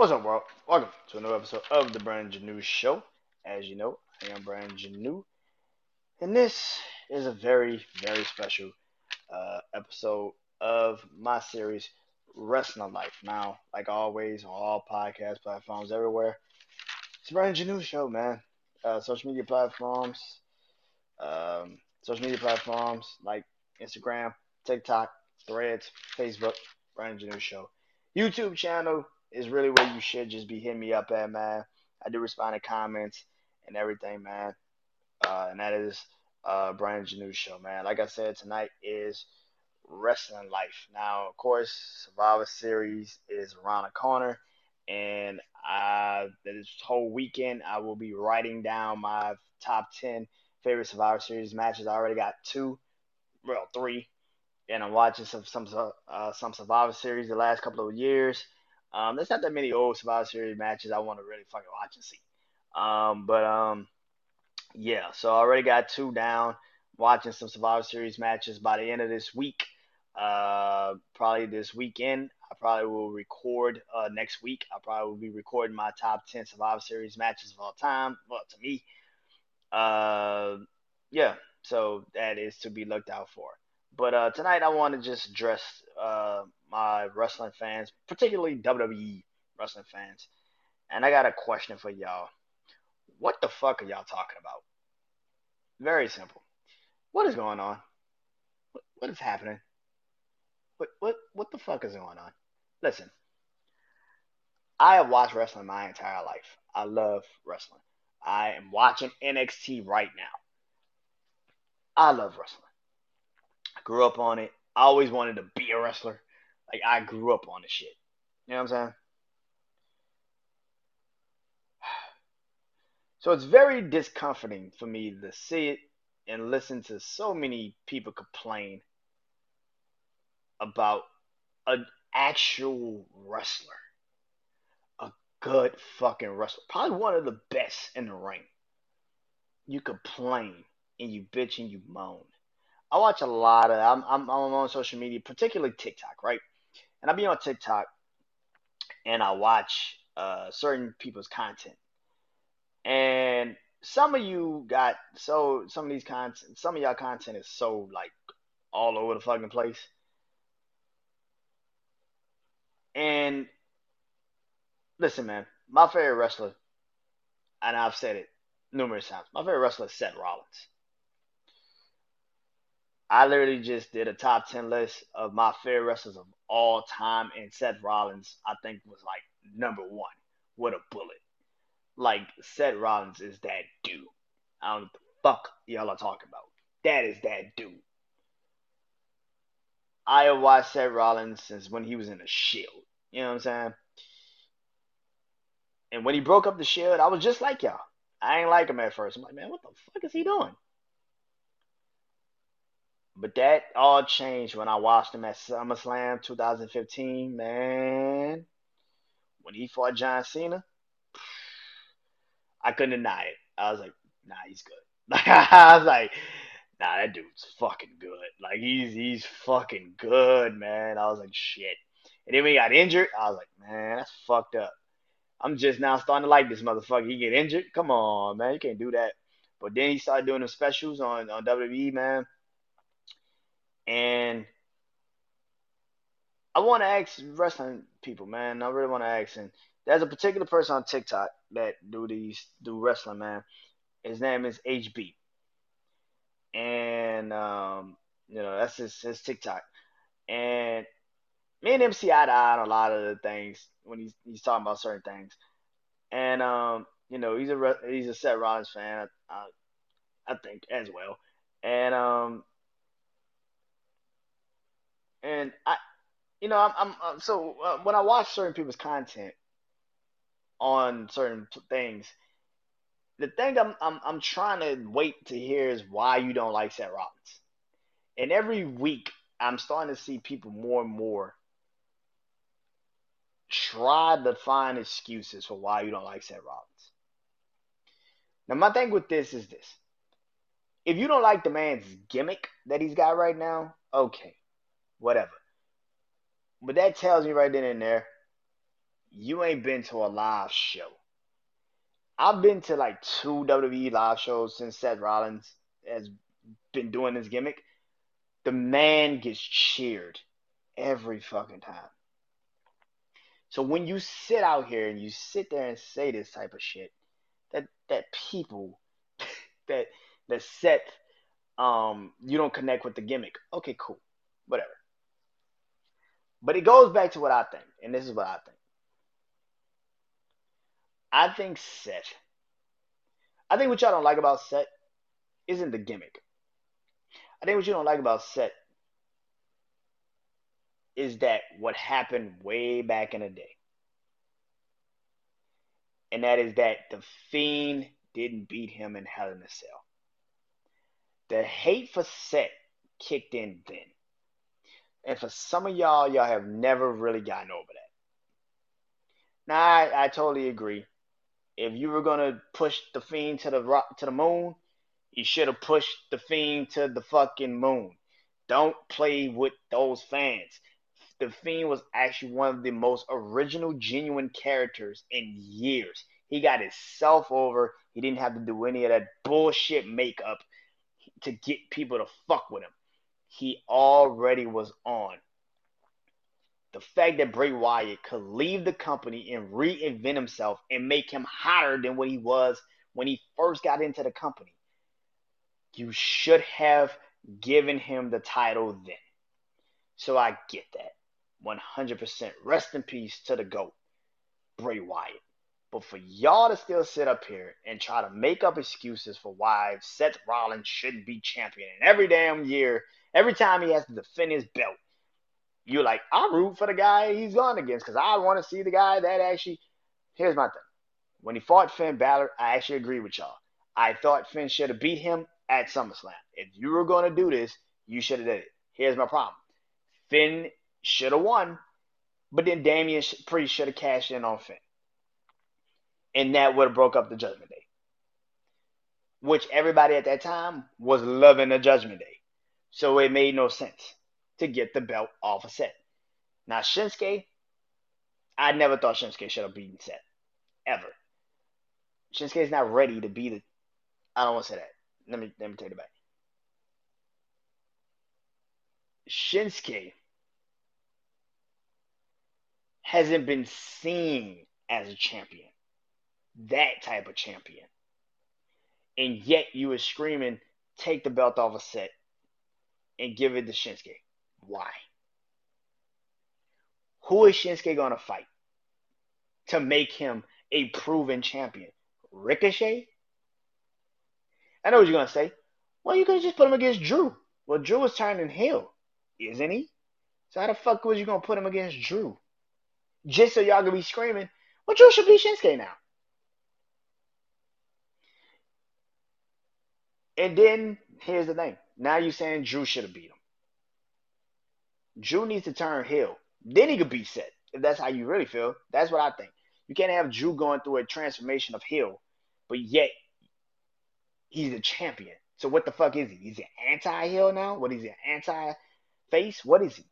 What's up, world? Welcome to another episode of the Brandon Janeau Show. As you know, I am Brandon Janeau, and this is a very, very special uh, episode of my series, Wrestling Life. Now, like always, on all podcast platforms everywhere, it's the Brandon Janeau Show, man. Uh, social media platforms, um, social media platforms like Instagram, TikTok, Threads, Facebook, Brandon Janeau Show. YouTube channel is really where you should just be hitting me up at, man. I do respond to comments and everything, man. Uh, and that is uh, Brandon Janeau show, man. Like I said, tonight is wrestling life. Now, of course, Survivor Series is around the corner, and I, this whole weekend I will be writing down my top ten favorite Survivor Series matches. I already got two, well, three, and I'm watching some some uh, some Survivor Series the last couple of years. Um, there's not that many old Survivor Series matches I want to really fucking watch and see. Um, but um, yeah, so I already got two down. Watching some Survivor Series matches by the end of this week. Uh, probably this weekend. I probably will record uh, next week. I probably will be recording my top ten Survivor Series matches of all time. Well, to me, uh, yeah. So that is to be looked out for. But uh, tonight I want to just address uh, my wrestling fans, particularly WWE wrestling fans. And I got a question for y'all. What the fuck are y'all talking about? Very simple. What is going on? What, what is happening? What what what the fuck is going on? Listen. I have watched wrestling my entire life. I love wrestling. I am watching NXT right now. I love wrestling. Grew up on it. I always wanted to be a wrestler. Like I grew up on the shit. You know what I'm saying? So it's very discomforting for me to see it and listen to so many people complain about an actual wrestler. A good fucking wrestler. Probably one of the best in the ring. You complain and you bitch and you moan. I watch a lot of I'm I'm, I'm on social media, particularly TikTok, right? And I be on TikTok and I watch uh, certain people's content. And some of you got so some of these content some of y'all content is so like all over the fucking place. And listen, man, my favorite wrestler, and I've said it numerous times, my favorite wrestler is Seth Rollins. I literally just did a top 10 list of my favorite wrestlers of all time, and Seth Rollins, I think, was like number one with a bullet. Like, Seth Rollins is that dude. I don't know what the fuck y'all are talking about. That is that dude. I have watched Seth Rollins since when he was in the Shield. You know what I'm saying? And when he broke up the Shield, I was just like y'all. I ain't like him at first. I'm like, man, what the fuck is he doing? But that all changed when I watched him at SummerSlam 2015, man. When he fought John Cena, I couldn't deny it. I was like, nah, he's good. Like I was like, nah, that dude's fucking good. Like he's he's fucking good, man. I was like, shit. And then when he got injured, I was like, man, that's fucked up. I'm just now starting to like this motherfucker. He get injured? Come on, man. You can't do that. But then he started doing the specials on, on WWE, man. And I want to ask wrestling people, man. I really want to ask. And there's a particular person on TikTok that do these do wrestling, man. His name is HB, and um, you know that's his his TikTok. And me and see eye to eye on a lot of the things when he's he's talking about certain things. And um, you know he's a he's a Seth Rollins fan, I, I think as well. And um, and I, you know, I'm, I'm, I'm so uh, when I watch certain people's content on certain things, the thing I'm, I'm, I'm trying to wait to hear is why you don't like Seth Rollins. And every week, I'm starting to see people more and more try to find excuses for why you don't like Seth Rollins. Now, my thing with this is this. If you don't like the man's gimmick that he's got right now, okay whatever. But that tells me right then and there, you ain't been to a live show. I've been to like two WWE live shows since Seth Rollins has been doing this gimmick. The man gets cheered every fucking time. So when you sit out here and you sit there and say this type of shit, that that people that that set um you don't connect with the gimmick. Okay, cool. Whatever. But it goes back to what I think, and this is what I think. I think Seth. I think what y'all don't like about Seth isn't the gimmick. I think what you don't like about Seth is that what happened way back in the day. And that is that the Fiend didn't beat him in Hell in a Cell. The hate for Seth kicked in then. And for some of y'all, y'all have never really gotten over that. Now, I, I totally agree. If you were gonna push the fiend to the rock to the moon, you should have pushed the fiend to the fucking moon. Don't play with those fans. The Fiend was actually one of the most original, genuine characters in years. He got himself over. He didn't have to do any of that bullshit makeup to get people to fuck with him. He already was on. The fact that Bray Wyatt could leave the company and reinvent himself and make him hotter than what he was when he first got into the company. You should have given him the title then. So I get that. 100%. Rest in peace to the GOAT, Bray Wyatt. But for y'all to still sit up here and try to make up excuses for why Seth Rollins shouldn't be champion, and every damn year, every time he has to defend his belt, you're like, I root for the guy he's gone against because I want to see the guy that actually. Here's my thing. When he fought Finn Balor, I actually agree with y'all. I thought Finn should have beat him at SummerSlam. If you were going to do this, you should have did it. Here's my problem. Finn should have won, but then Damian Priest should have cashed in on Finn. And that would have broke up the Judgment Day. Which everybody at that time was loving the Judgment Day. So it made no sense to get the belt off of Seth. Now Shinsuke, I never thought Shinsuke should have beaten Seth. Ever. Shinsuke is not ready to be the I don't want to say that. Let me let me take it back. Shinsuke hasn't been seen as a champion. That type of champion. And yet you were screaming, take the belt off a Seth and give it to Shinsuke. Why? Who is Shinsuke going to fight to make him a proven champion? Ricochet? I know what you're going to say. Well, you could have just put him against Drew. Well, Drew is turning heel, isn't he? So how the fuck was you going to put him against Drew? just so y'all can be screaming, well, Drew should be Shinsuke now. And then here's the thing. Now you're saying Drew should have beat him. Drew needs to turn heel. Then he could beat Seth. If that's how you really feel. That's what I think. You can't have Drew going through a transformation of heel, but yet he's a champion. So what the fuck is he? He's an anti-heel now? What is he? An anti-face? What is he?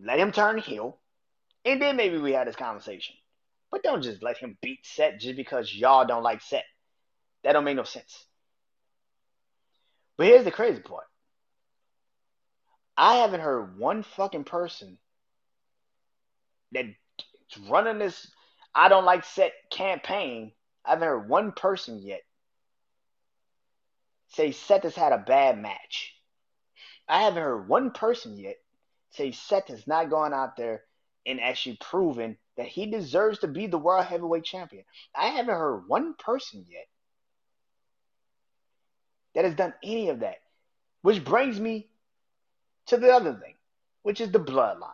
Let him turn heel. And then maybe we had this conversation. But don't just let him beat Seth just because y'all don't like Seth. That don't make no sense. But here's the crazy part. I haven't heard one fucking person that's running this I don't like Seth campaign. I haven't heard one person yet say Seth has had a bad match. I haven't heard one person yet say Seth has not gone out there and actually proven that he deserves to be the world heavyweight champion. I haven't heard one person yet that has done any of that. Which brings me to the other thing, which is the bloodline.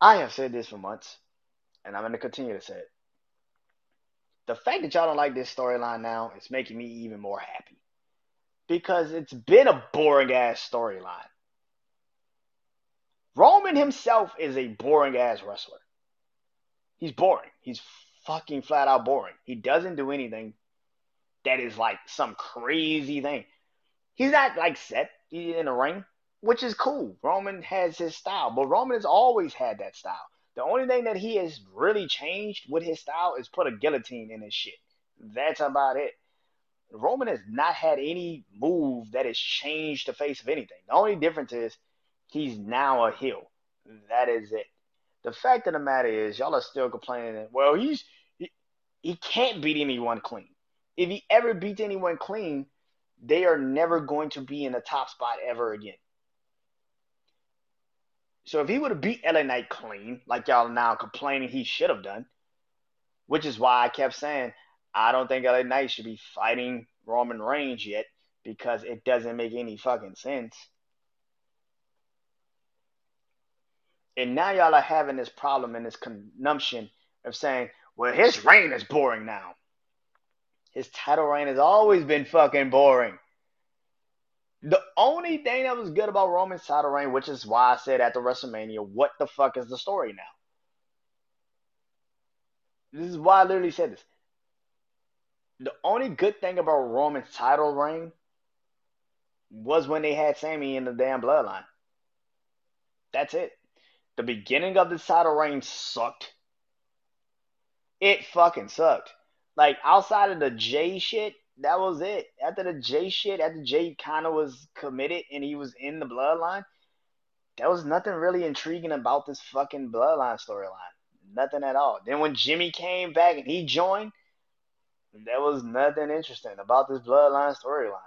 I have said this for months, and I'm going to continue to say it. The fact that y'all don't like this storyline now is making me even more happy. Because it's been a boring ass storyline. Roman himself is a boring ass wrestler. He's boring. He's fucking flat out boring. He doesn't do anything that is like some crazy thing. He's not like Seth in the ring. which is cool. Roman has his style, but Roman has always had that style. The only thing that he has really changed with his style is put a guillotine in his shit. That's about it. Roman has not had any move that has changed the face of anything. The only difference is he's now a heel. That is it. The fact of the matter is, y'all are still complaining that, well, he's he, he can't beat anyone clean. If he ever beats anyone clean, they are never going to be in the top spot ever again. So if he would have beat LA Knight clean, like y'all now complaining he should have done, which is why I kept saying I don't think LA Knight should be fighting Roman Reigns yet because it doesn't make any fucking sense. And now y'all are having this problem and this consumption of saying, well, his reign is boring now. His title reign has always been fucking boring. The only thing that was good about Roman's title reign, which is why I said at the WrestleMania, what the fuck is the story now? This is why I literally said this. The only good thing about Roman's title reign was when they had Sami in the damn bloodline. That's it. The beginning of the title reign sucked. It fucking sucked. Like outside of the Jey shit, that was it. After the Jey shit, after Jey kind of was committed and he was in the bloodline, there was nothing really intriguing about this fucking bloodline storyline. Nothing at all. Then when Jimmy came back and he joined, there was nothing interesting about this bloodline storyline.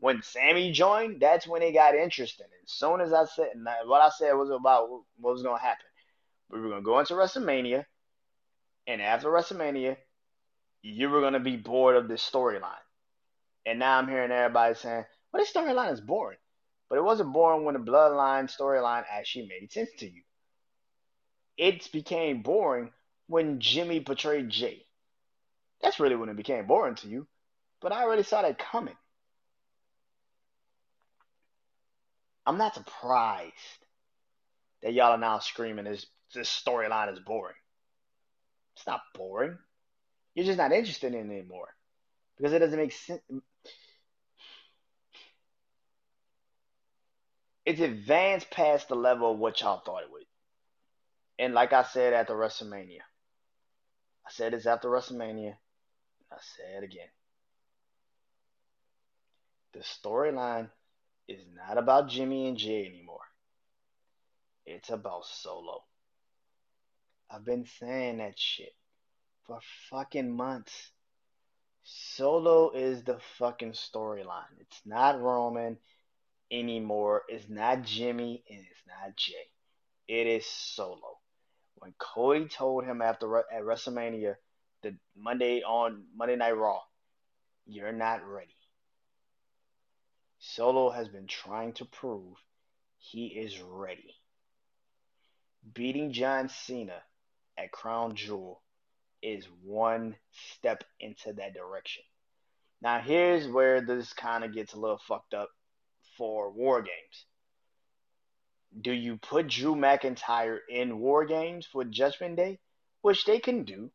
When Sami joined, that's when it got interesting. As soon as I said what I said was about what was to happen, we were to go into WrestleMania, and after WrestleMania, you were going to be bored of this storyline. And now I'm hearing everybody saying, well, this storyline is boring. But it wasn't boring when the bloodline storyline actually made sense to you. It became boring when Jimmy portrayed Jey. That's really when it became boring to you. But I already saw that coming. I'm not surprised that y'all are now screaming this this storyline is boring. It's not boring. You're just not interested in it anymore because it doesn't make sense. It's advanced past the level of what y'all thought it would. And like I said at the WrestleMania, I said this after WrestleMania. I say it again. The storyline is not about Jimmy and Jey anymore. It's about Solo. I've been saying that shit for fucking months. Solo is the fucking storyline. It's not Roman anymore. It's not Jimmy and it's not Jey. It is Solo. When Cody told him after at WrestleMania, the Monday on Monday Night Raw, you're not ready. Solo has been trying to prove he is ready. Beating John Cena at Crown Jewel is one step into that direction. Now, here's where this kind of gets a little fucked up for War Games. Do you put Drew McIntyre in War Games for Judgment Day? Which they can do,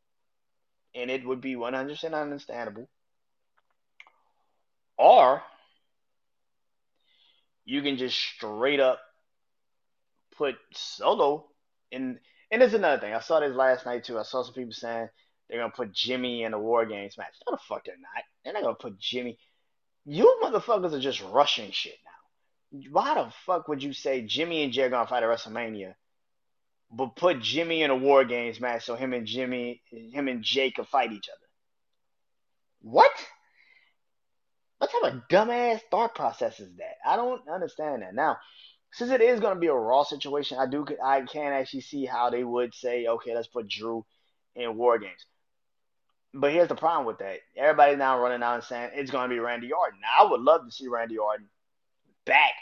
and it would be 100% understandable. Or you can just straight up put Solo in. And there's another thing. I saw this last night too. I saw some people saying they're gonna put Jimmy in a War Games match. No, the fuck they're not. They're not gonna put Jimmy. You motherfuckers are just rushing shit now. Why the fuck would you say Jimmy and Jey are gonna fight at WrestleMania, but put Jimmy in a War Games match so him and Jimmy, him and Jey can fight each other? What? What type of dumbass thought process is that? I don't understand that. Now, since it is going to be a Raw situation, I do I can actually see how they would say, okay, let's put Drew in War Games. But here's the problem with that. Everybody's now running out and saying it's going to be Randy Orton. Now, I would love to see Randy Orton back.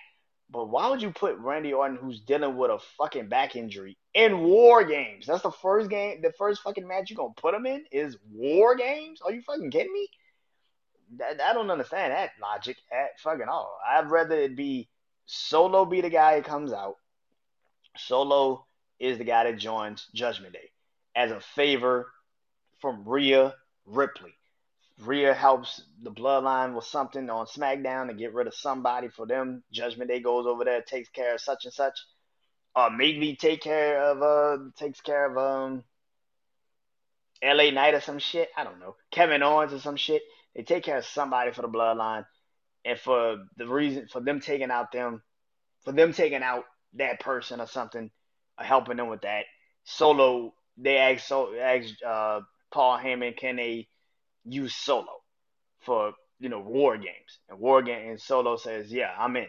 But why would you put Randy Orton, who's dealing with a fucking back injury, in War Games? That's the first game, the first fucking match you're going to put him in is War Games? Are you fucking kidding me? I don't understand that logic at fucking all. I'd rather it be Solo be the guy that comes out. Solo is the guy that joins Judgment Day as a favor from Rhea Ripley. Rhea helps the bloodline with something on SmackDown to get rid of somebody for them. Judgment Day goes over there, takes care of such and such. Uh, maybe take care of uh takes care of um LA Knight or some shit. I don't know. Kevin Owens or some shit. They take care of somebody for the bloodline. And for the reason for them taking out them for them taking out that person or something, or helping them with that. Solo they asked so asked uh Paul Heyman can they use Solo for you know war games and war game and Solo says yeah I'm in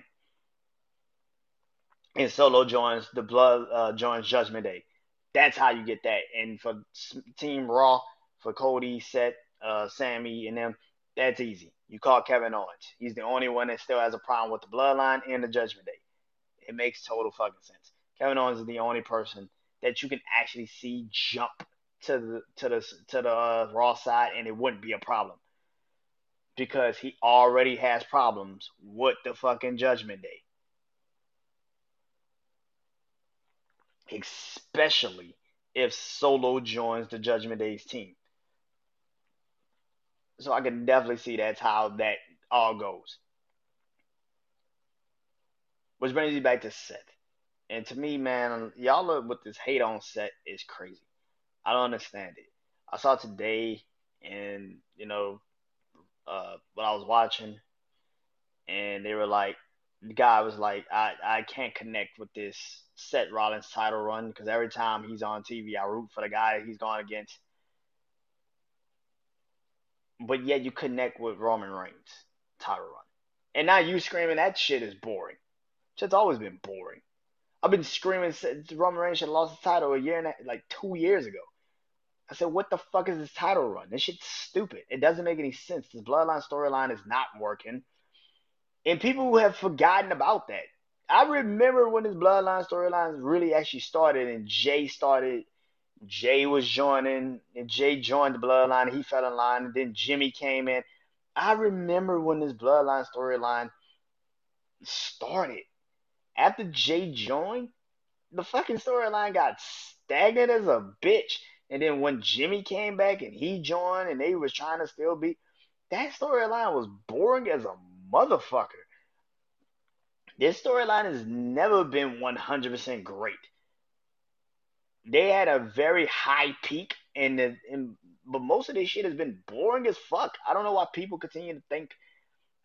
and Solo joins the blood uh, joins Judgment Day. That's how you get that. And for Team Raw, for Cody, Seth, uh, Sami, and them, that's easy. You call Kevin Owens. He's the only one that still has a problem with the Bloodline and the Judgment Day. It makes total fucking sense. Kevin Owens is the only person that you can actually see jump to the to the to the uh, Raw side, and it wouldn't be a problem because he already has problems with the fucking Judgment Day. especially if Solo joins the Judgment Day's team. So I can definitely see that's how that all goes. Which brings me back to Seth. And to me, man, y'all with this hate on Seth is crazy. I don't understand it. I saw today and you know uh what I was watching and they were like the guy was like I I can't connect with this Seth Rollins title run because every time he's on TV, I root for the guy he's going against. But yet you connect with Roman Reigns title run, and now you screaming that shit is boring. Shit's always been boring. I've been screaming since Roman Reigns should lost the title a year and a, like two years ago. I said, what the fuck is this title run? This shit's stupid. It doesn't make any sense. This bloodline storyline is not working. And people have forgotten about that. I remember when this bloodline storyline really actually started and Jey started Jey was joining and Jey joined the bloodline, he fell in line, and then Jimmy came in. I remember when this bloodline storyline started. After Jey joined, the fucking storyline got stagnant as a bitch. And then when Jimmy came back and he joined and they was trying to still be that storyline was boring as a motherfucker. This storyline has never been 100% great. They had a very high peak, and, and but most of this shit has been boring as fuck. I don't know why people continue to think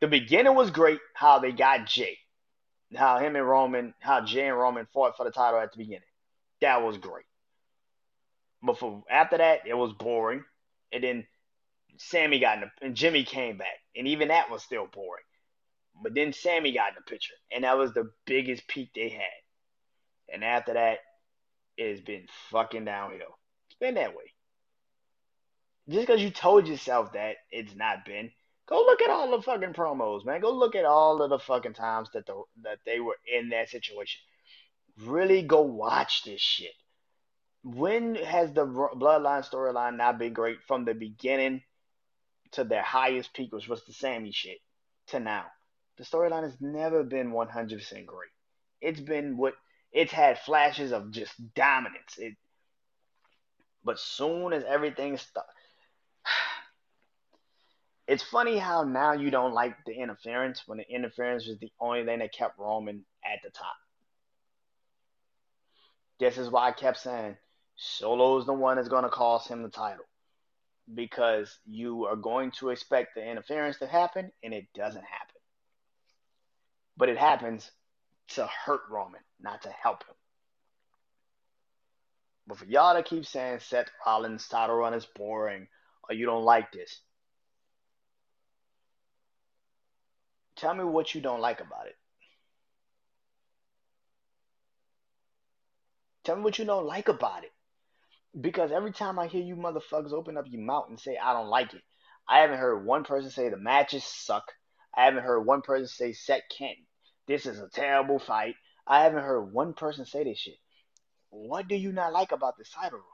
the beginning was great. How they got Jey, how him and Roman, how Jey and Roman fought for the title at the beginning. That was great. But for after that, it was boring. And then Sami got in the, and Jimmy came back, and even that was still boring. But then Sami got in the picture, and that was the biggest peak they had. And after that, it has been fucking downhill. It's been that way. Just because you told yourself that it's not been, go look at all the fucking promos, man. Go look at all of the fucking times that the that they were in that situation. Really go watch this shit. When has the Bloodline storyline not been great from the beginning to their highest peak, which was the Sami shit, to now? the storyline has never been 100% great. It's been what it's had flashes of just dominance. It, but soon as everything starts, it's funny how now you don't like the interference when the interference was the only thing that kept Roman at the top. This is why I kept saying Solo is the one that's going to cost him the title because you are going to expect the interference to happen and it doesn't happen but it happens to hurt Roman, not to help him. But for y'all to keep saying Seth Rollins' title run is boring or you don't like this, tell me what you don't like about it. Tell me what you don't like about it. Because every time I hear you motherfuckers open up your mouth and say, I don't like it, I haven't heard one person say the matches suck. I haven't heard one person say Seth can't. This is a terrible fight. I haven't heard one person say this shit. What do you not like about this title run?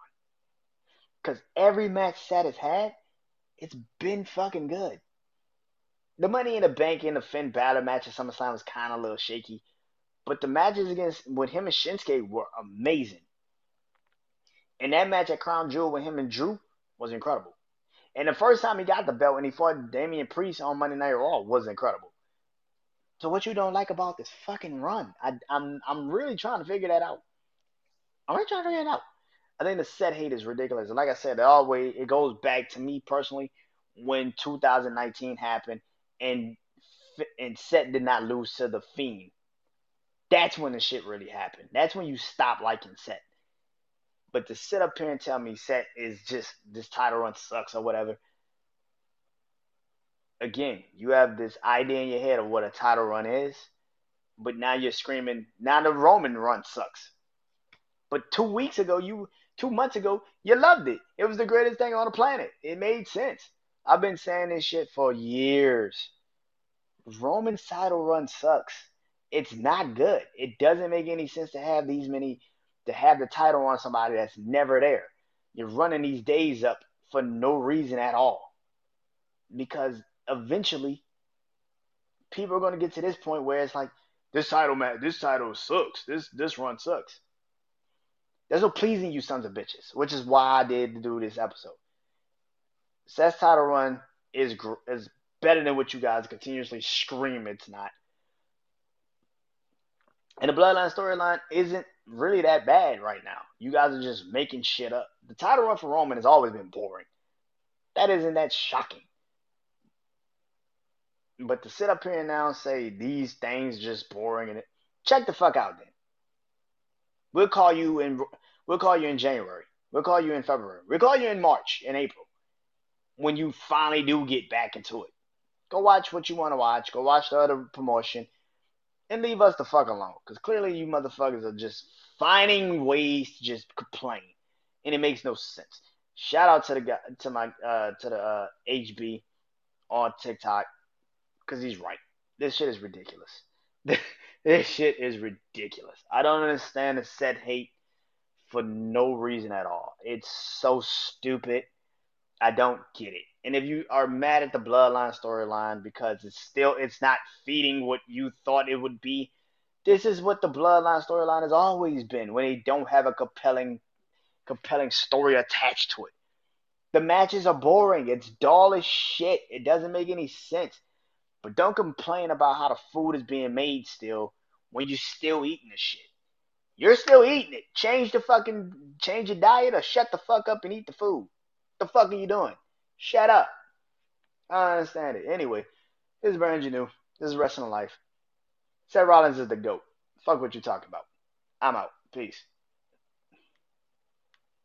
Because every match Seth has had, it's been fucking good. The Money in the Bank and the Finn Balor match at SummerSlam was kind of a little shaky, but the matches against with him and Shinsuke were amazing. And that match at Crown Jewel with him and Drew was incredible. And the first time he got the belt and he fought Damian Priest on Monday Night Raw was incredible. So what you don't like about this fucking run? I, I'm I'm really trying to figure that out. I'm really trying to figure it out. I think the Seth hate is ridiculous. And like I said, it always it goes back to me personally when 2019 happened and and Seth did not lose to the Fiend. That's when the shit really happened. That's when you stop liking Seth. But to sit up here and tell me Seth is just this title run sucks or whatever. Again, you have this idea in your head of what a title run is, but now you're screaming, now the Roman run sucks. But two weeks ago, you two months ago, you loved it. It was the greatest thing on the planet. It made sense. I've been saying this shit for years. Roman's title run sucks. It's not good. It doesn't make any sense to have these many to have the title on somebody that's never there. You're running these days up for no reason at all. Because eventually people are going to get to this point where it's like this title man, this title sucks. This this run sucks. There's no pleasing you sons of bitches, which is why I did do this episode. Seth's title run is is better than what you guys continuously scream it's not. And the Bloodline storyline isn't really that bad right now. You guys are just making shit up. The title run for Roman has always been boring. That isn't that shocking. But to sit up here and now and say these things just boring and check the fuck out then. We'll call you in we'll call you in January. We'll call you in February. We'll call you in March, in April. When you finally do get back into it. Go watch what you want to watch. Go watch the other promotion and leave us the fuck alone. Because clearly you motherfuckers are just finding ways to just complain, and it makes no sense. Shout out to the guy, to my, uh, to the uh, HB on TikTok, because he's right. This shit is ridiculous. this shit is ridiculous. I don't understand the Seth hate for no reason at all. It's so stupid. I don't get it. And if you are mad at the bloodline storyline because it's still it's not feeding what you thought it would be, this is what the bloodline storyline has always been when they don't have a compelling compelling story attached to it. The matches are boring. It's dull as shit. It doesn't make any sense. But don't complain about how the food is being made still when you're still eating the shit. You're still eating it. Change the fucking change your diet or shut the fuck up and eat the food. What the fuck are you doing? Shut up. I understand it. Anyway, this is Brand New. This is Wrestling Life. Seth Rollins is the GOAT. Fuck what you're talking about. I'm out. Peace.